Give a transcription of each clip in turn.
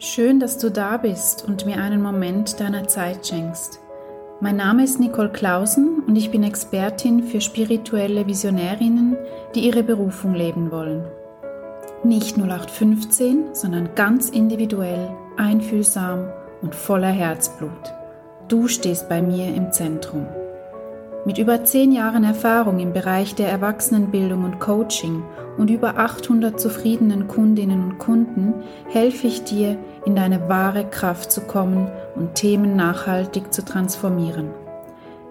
Schön, dass du da bist und mir einen Moment deiner Zeit schenkst. Mein Name ist Nicole Clausen und ich bin Expertin für spirituelle Visionärinnen, die ihre Berufung leben wollen. Nicht 0815, sondern ganz individuell, einfühlsam und voller Herzblut. Du stehst bei mir im Zentrum. Mit über zehn Jahren Erfahrung im Bereich der Erwachsenenbildung und Coaching und über 800 zufriedenen Kundinnen und Kunden helfe ich dir, in deine wahre Kraft zu kommen und Themen nachhaltig zu transformieren.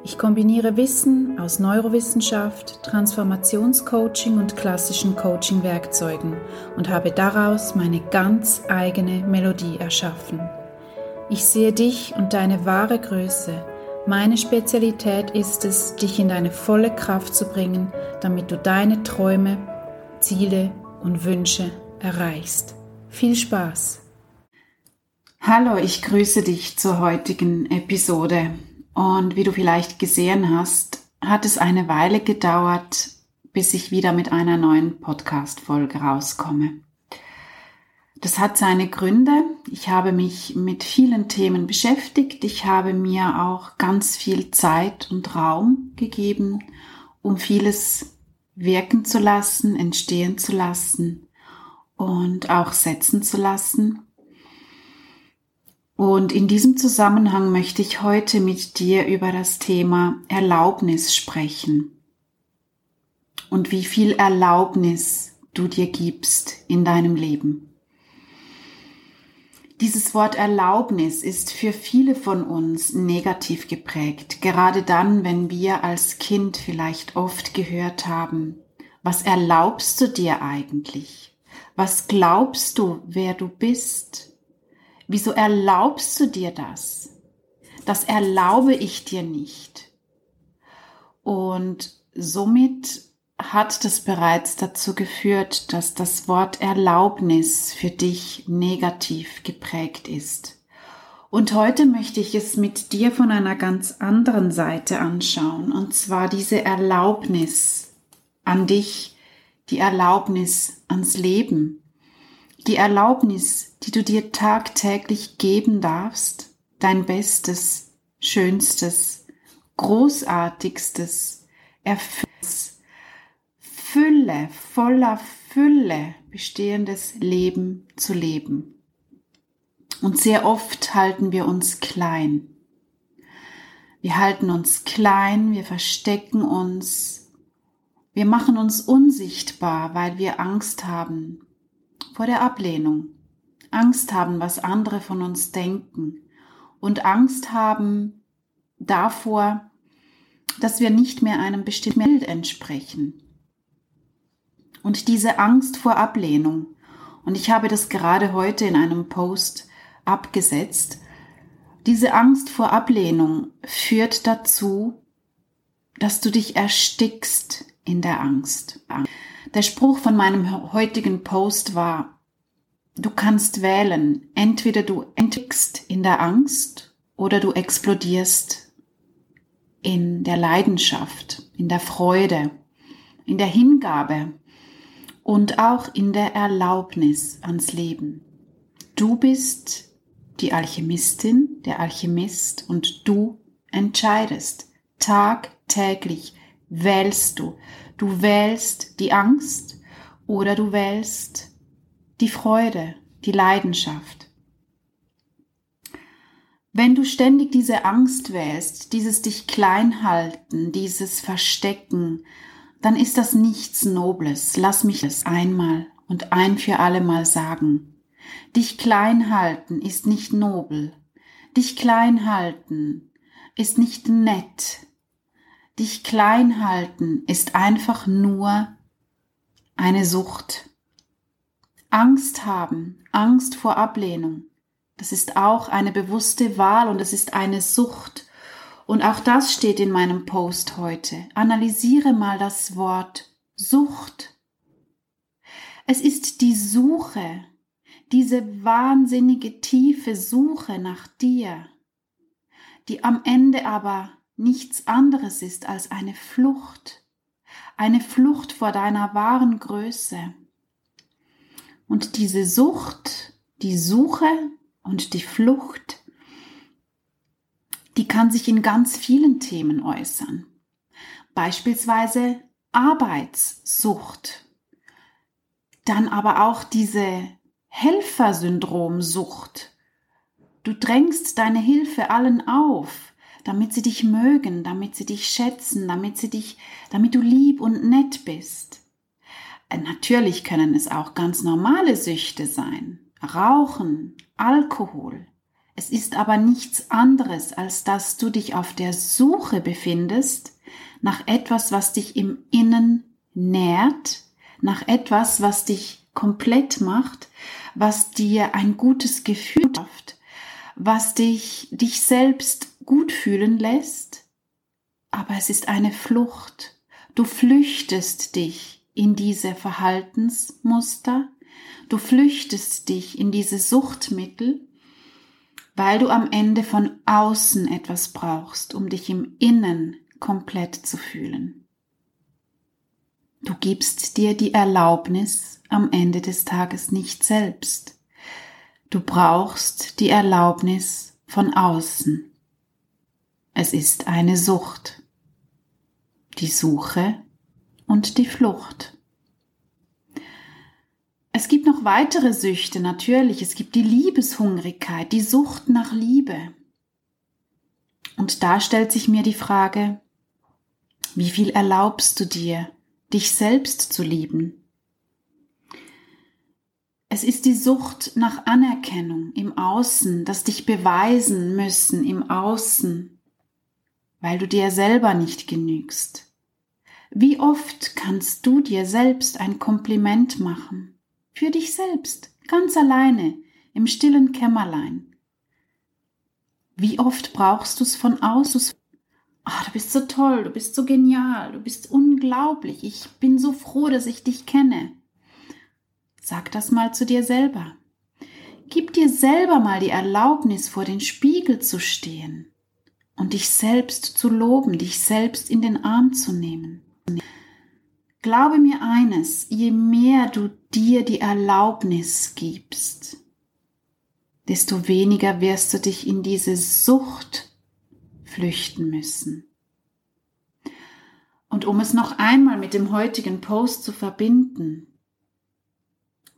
Ich kombiniere Wissen aus Neurowissenschaft, Transformationscoaching und klassischen Coaching-Werkzeugen und habe daraus meine ganz eigene Melodie erschaffen. Ich sehe dich und deine wahre Größe – meine Spezialität ist es, dich in deine volle Kraft zu bringen, damit du deine Träume, Ziele und Wünsche erreichst. Viel Spaß! Hallo, ich grüße dich zur heutigen Episode. Und wie du vielleicht gesehen hast, hat es eine Weile gedauert, bis ich wieder mit einer neuen Podcast-Folge rauskomme. Das hat seine Gründe. Ich habe mich mit vielen Themen beschäftigt. Ich habe mir auch ganz viel Zeit und Raum gegeben, um vieles wirken zu lassen, entstehen zu lassen und auch setzen zu lassen. Und in diesem Zusammenhang möchte ich heute mit dir über das Thema Erlaubnis sprechen und wie viel Erlaubnis du dir gibst in deinem Leben. Dieses Wort Erlaubnis ist für viele von uns negativ geprägt, gerade dann, wenn wir als Kind vielleicht oft gehört haben, was erlaubst du dir eigentlich? Was glaubst du, wer du bist? Wieso erlaubst du dir das? Das erlaube ich dir nicht. Und somit hat das bereits dazu geführt, dass das Wort Erlaubnis für dich negativ geprägt ist. Und heute möchte ich es mit dir von einer ganz anderen Seite anschauen, und zwar diese Erlaubnis an dich, die Erlaubnis ans Leben, die Erlaubnis, die du dir tagtäglich geben darfst, dein Bestes, Schönstes, Großartigstes, Erfülltes, Fülle, voller Fülle bestehendes Leben zu leben. Und sehr oft halten wir uns klein. Wir halten uns klein, wir verstecken uns, wir machen uns unsichtbar, weil wir Angst haben vor der Ablehnung, Angst haben, was andere von uns denken und Angst haben davor, dass wir nicht mehr einem bestimmten Bild entsprechen und diese Angst vor Ablehnung. Und ich habe das gerade heute in einem Post abgesetzt. Diese Angst vor Ablehnung führt dazu, dass du dich erstickst in der Angst. Der Spruch von meinem heutigen Post war, du kannst wählen, entweder du entwickst in der Angst oder du explodierst in der Leidenschaft, in der Freude, in der Hingabe, und auch in der Erlaubnis ans Leben. Du bist die Alchemistin, der Alchemist und du entscheidest. Tagtäglich wählst du. Du wählst die Angst oder du wählst die Freude, die Leidenschaft. Wenn du ständig diese Angst wählst, dieses dich klein halten, dieses Verstecken, dann ist das nichts Nobles. Lass mich es einmal und ein für allemal sagen. Dich klein halten ist nicht nobel. Dich klein halten ist nicht nett. Dich klein halten ist einfach nur eine Sucht. Angst haben, Angst vor Ablehnung, das ist auch eine bewusste Wahl und es ist eine Sucht. Und auch das steht in meinem Post heute. Analysiere mal das Wort Sucht. Es ist die Suche, diese wahnsinnige tiefe Suche nach dir, die am Ende aber nichts anderes ist als eine Flucht, eine Flucht vor deiner wahren Größe. Und diese Sucht Die Suche und die Flucht, die kann sich in ganz vielen Themen äußern. Beispielsweise Arbeitssucht. Dann aber auch diese Helfersyndromsucht. Du drängst deine Hilfe allen auf, damit sie dich mögen, damit sie dich schätzen, damit sie dich, damit du lieb und nett bist. Äh, natürlich können es auch ganz normale Süchte sein. Rauchen, Alkohol. Es ist aber nichts anderes, als dass du dich auf der Suche befindest nach etwas, was dich im Innen nährt, nach etwas, was dich komplett macht, was dir ein gutes Gefühl schafft, was dich, dich selbst gut fühlen lässt. Aber es ist eine Flucht. Du flüchtest dich in diese Verhaltensmuster, du flüchtest dich in diese Suchtmittel, weil du am Ende von außen etwas brauchst, um dich im Innen komplett zu fühlen. Du gibst dir die Erlaubnis am Ende des Tages nicht selbst. Du brauchst die Erlaubnis von außen. Es ist eine Sucht. Die Suche und die Flucht. Es gibt noch weitere Süchte, natürlich. Es gibt die Liebeshungrigkeit, die Sucht nach Liebe. Und da stellt sich mir die Frage, wie viel erlaubst du dir, dich selbst zu lieben? Es ist die Sucht nach Anerkennung im Außen, das dich beweisen müssen im Außen, weil du dir selber nicht genügst. Wie oft kannst du dir selbst ein Kompliment machen? Für dich selbst, ganz alleine, im stillen Kämmerlein. Wie oft brauchst du es von außen? Ah, du bist so toll, du bist so genial, du bist unglaublich, ich bin so froh, dass ich dich kenne. Sag das mal zu dir selber. Gib dir selber mal die Erlaubnis, vor den Spiegel zu stehen und dich selbst zu loben, dich selbst in den Arm zu nehmen. Glaube mir eines, je mehr du dir die Erlaubnis gibst, desto weniger wirst du dich in diese Sucht flüchten müssen. Und um es noch einmal mit dem heutigen Post zu verbinden,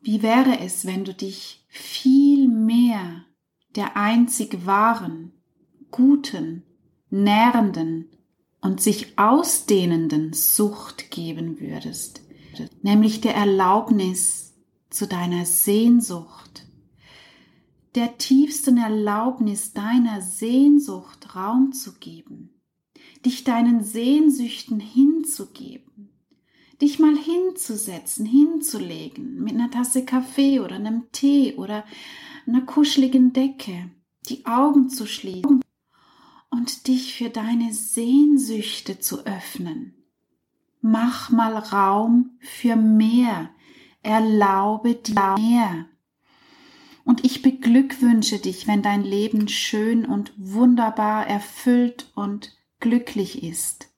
wie wäre es, wenn du dich viel mehr der einzig wahren, guten, nährenden und sich ausdehnenden Sucht geben würdest, nämlich der Erlaubnis zu deiner Sehnsucht, der tiefsten Erlaubnis deiner Sehnsucht Raum zu geben, dich deinen Sehnsüchten hinzugeben, dich mal hinzusetzen, hinzulegen mit einer Tasse Kaffee oder einem Tee oder einer kuscheligen Decke, die Augen zu schließen und dich für deine Sehnsüchte zu öffnen. Mach mal Raum für mehr. Erlaube dir mehr. Und ich beglückwünsche dich, wenn dein Leben schön und wunderbar erfüllt und glücklich ist.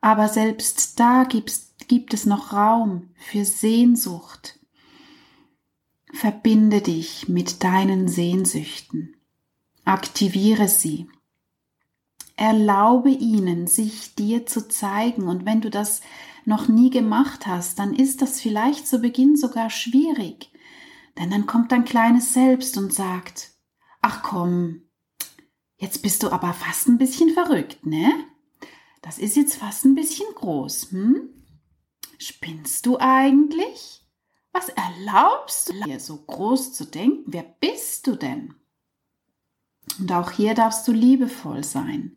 Aber selbst da gibt es noch Raum für Sehnsucht. Verbinde dich mit deinen Sehnsüchten. Aktiviere sie. Erlaube ihnen, sich dir zu zeigen. Und wenn du das noch nie gemacht hast, dann ist das vielleicht zu Beginn sogar schwierig. Denn dann kommt dein kleines Selbst und sagt, ach komm, jetzt bist du aber fast ein bisschen verrückt, ne? Das ist jetzt fast ein bisschen groß, hm? Spinnst du eigentlich? Was erlaubst du dir so groß zu denken? Wer bist du denn? Und auch hier darfst du liebevoll sein.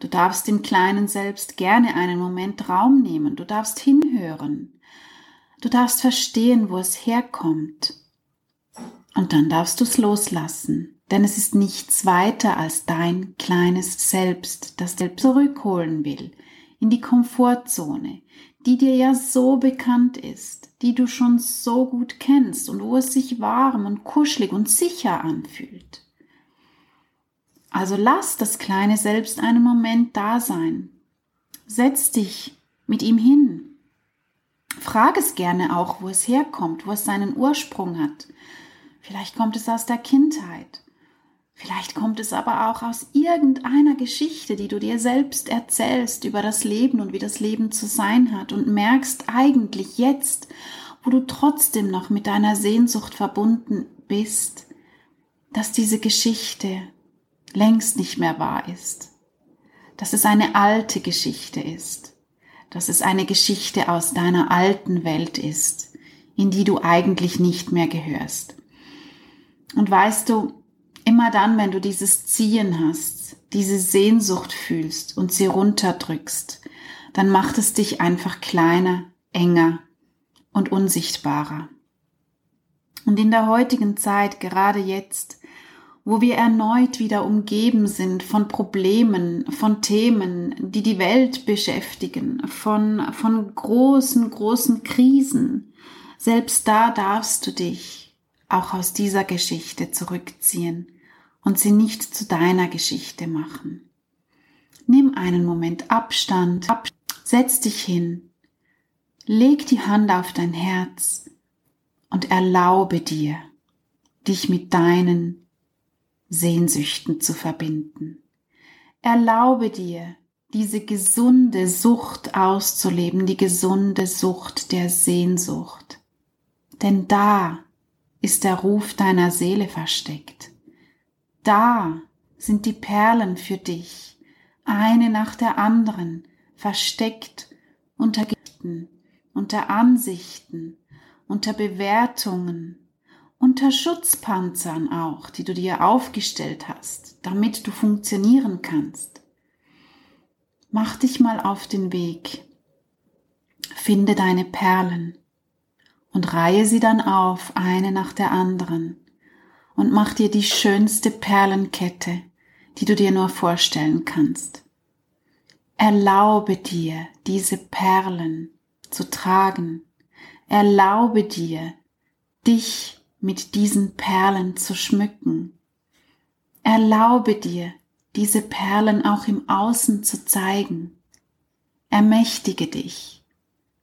Du darfst dem kleinen Selbst gerne einen Moment Raum nehmen. Du darfst hinhören. Du darfst verstehen, wo es herkommt. Und dann darfst du es loslassen. Denn es ist nichts weiter als dein kleines Selbst, das dir zurückholen will in die Komfortzone, die dir ja so bekannt ist, die du schon so gut kennst und wo es sich warm und kuschelig und sicher anfühlt. Also lass das kleine Selbst einen Moment da sein. Setz dich mit ihm hin. Frag es gerne auch, wo es herkommt, wo es seinen Ursprung hat. Vielleicht kommt es aus der Kindheit. Vielleicht kommt es aber auch aus irgendeiner Geschichte, die du dir selbst erzählst über das Leben und wie das Leben zu sein hat und merkst eigentlich jetzt, wo du trotzdem noch mit deiner Sehnsucht verbunden bist, dass diese Geschichte längst nicht mehr wahr ist, dass es eine alte Geschichte ist, dass es eine Geschichte aus deiner alten Welt ist, in die du eigentlich nicht mehr gehörst. Und weißt du, Immer dann, wenn du dieses Ziehen hast, diese Sehnsucht fühlst und sie runterdrückst, dann macht es dich einfach kleiner, enger und unsichtbarer. Und in der heutigen Zeit, gerade jetzt, wo wir erneut wieder umgeben sind von Problemen, von Themen, die die Welt beschäftigen, von, von großen, großen Krisen, selbst da darfst du dich auch aus dieser Geschichte zurückziehen und sie nicht zu deiner Geschichte machen. Nimm einen Moment Abstand, ab, setz dich hin, leg die Hand auf dein Herz und erlaube dir, dich mit deinen Sehnsüchten zu verbinden. Erlaube dir, diese gesunde Sucht auszuleben, die gesunde Sucht der Sehnsucht. Denn da ist der Ruf deiner Seele versteckt. Da sind die Perlen für dich, eine nach der anderen, versteckt unter Gitten, unter Ansichten, unter Bewertungen, unter Schutzpanzern auch, die du dir aufgestellt hast, damit du funktionieren kannst. Mach dich mal auf den Weg, finde deine Perlen und reihe sie dann auf, eine nach der anderen und mach dir die schönste Perlenkette, die du dir nur vorstellen kannst. Erlaube dir, diese Perlen zu tragen. Erlaube dir, dich mit diesen Perlen zu schmücken. Erlaube dir, diese Perlen auch im Außen zu zeigen. Ermächtige dich.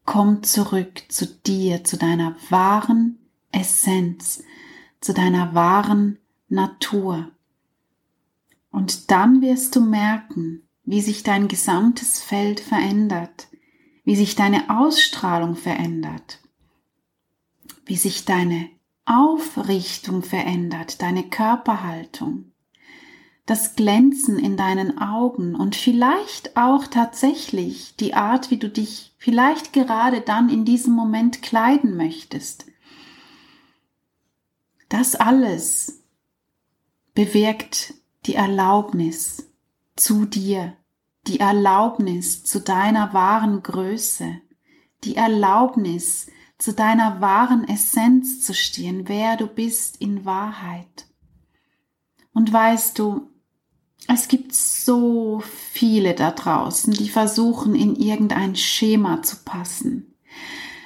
Komm zurück zu dir, zu deiner wahren Essenz, zu deiner wahren Natur. Und dann wirst du merken, wie sich dein gesamtes Feld verändert, wie sich deine Ausstrahlung verändert, wie sich deine Aufrichtung verändert, deine Körperhaltung, das Glänzen in deinen Augen und vielleicht auch tatsächlich die Art, wie du dich vielleicht gerade dann in diesem Moment kleiden möchtest. Das alles bewirkt die Erlaubnis zu dir, die Erlaubnis zu deiner wahren Größe, die Erlaubnis zu deiner wahren Essenz zu stehen, wer du bist in Wahrheit. Und weißt du, es gibt so viele da draußen, die versuchen, in irgendein Schema zu passen.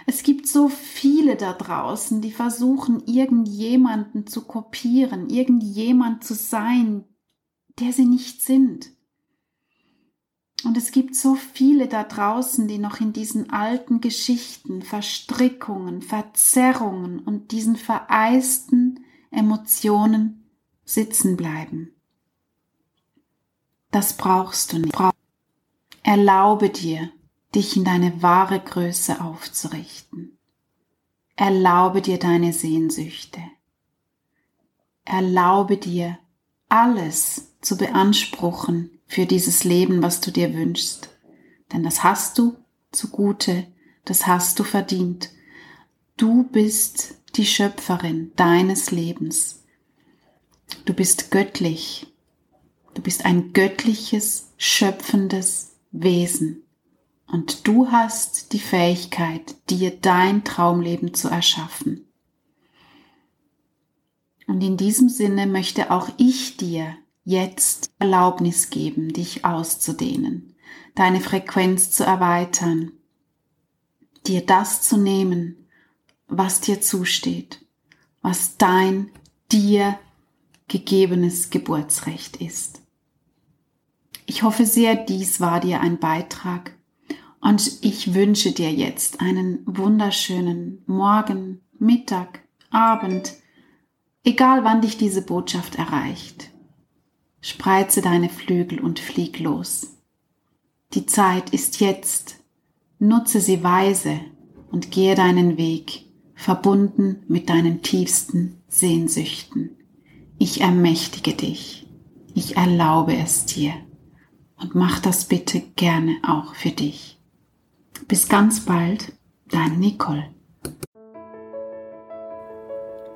Es gibt so viele da draußen, die versuchen, irgendjemanden zu kopieren, irgendjemand zu sein, der sie nicht sind. Und es gibt so viele da draußen, die noch in diesen alten Geschichten, Verstrickungen, Verzerrungen und diesen vereisten Emotionen sitzen bleiben. Das brauchst du nicht. Erlaube dir, dich in deine wahre Größe aufzurichten. Erlaube dir deine Sehnsüchte. Erlaube dir alles zu beanspruchen für dieses Leben, was du dir wünschst. Denn das hast du zugute, das hast du verdient. Du bist die Schöpferin deines Lebens. Du bist göttlich. Du bist ein göttliches, schöpfendes Wesen. Und du hast die Fähigkeit, dir dein Traumleben zu erschaffen. Und in diesem Sinne möchte auch ich dir jetzt Erlaubnis geben, dich auszudehnen, deine Frequenz zu erweitern, dir das zu nehmen, was dir zusteht, was dein dir gegebenes Geburtsrecht ist. Ich hoffe sehr, dies war dir ein Beitrag und ich wünsche dir jetzt einen wunderschönen Morgen, Mittag, Abend, Egal wann dich diese Botschaft erreicht, spreize deine Flügel und flieg los. Die Zeit ist jetzt. Nutze sie weise und gehe deinen Weg, verbunden mit deinen tiefsten Sehnsüchten. Ich ermächtige dich. Ich erlaube es dir. Und mach das bitte gerne auch für dich. Bis ganz bald, dein Nicole.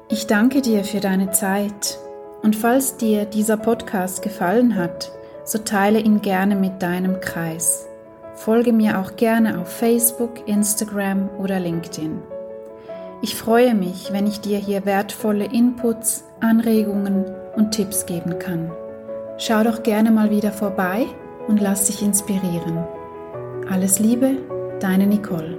Ich danke dir für deine Zeit und falls dir dieser Podcast gefallen hat, so teile ihn gerne mit deinem Kreis. Folge mir auch gerne auf Facebook, Instagram oder LinkedIn. Ich freue mich, wenn ich dir hier wertvolle Inputs, Anregungen und Tipps geben kann. Schau doch gerne mal wieder vorbei und lass dich inspirieren. Alles Liebe, deine Nicole.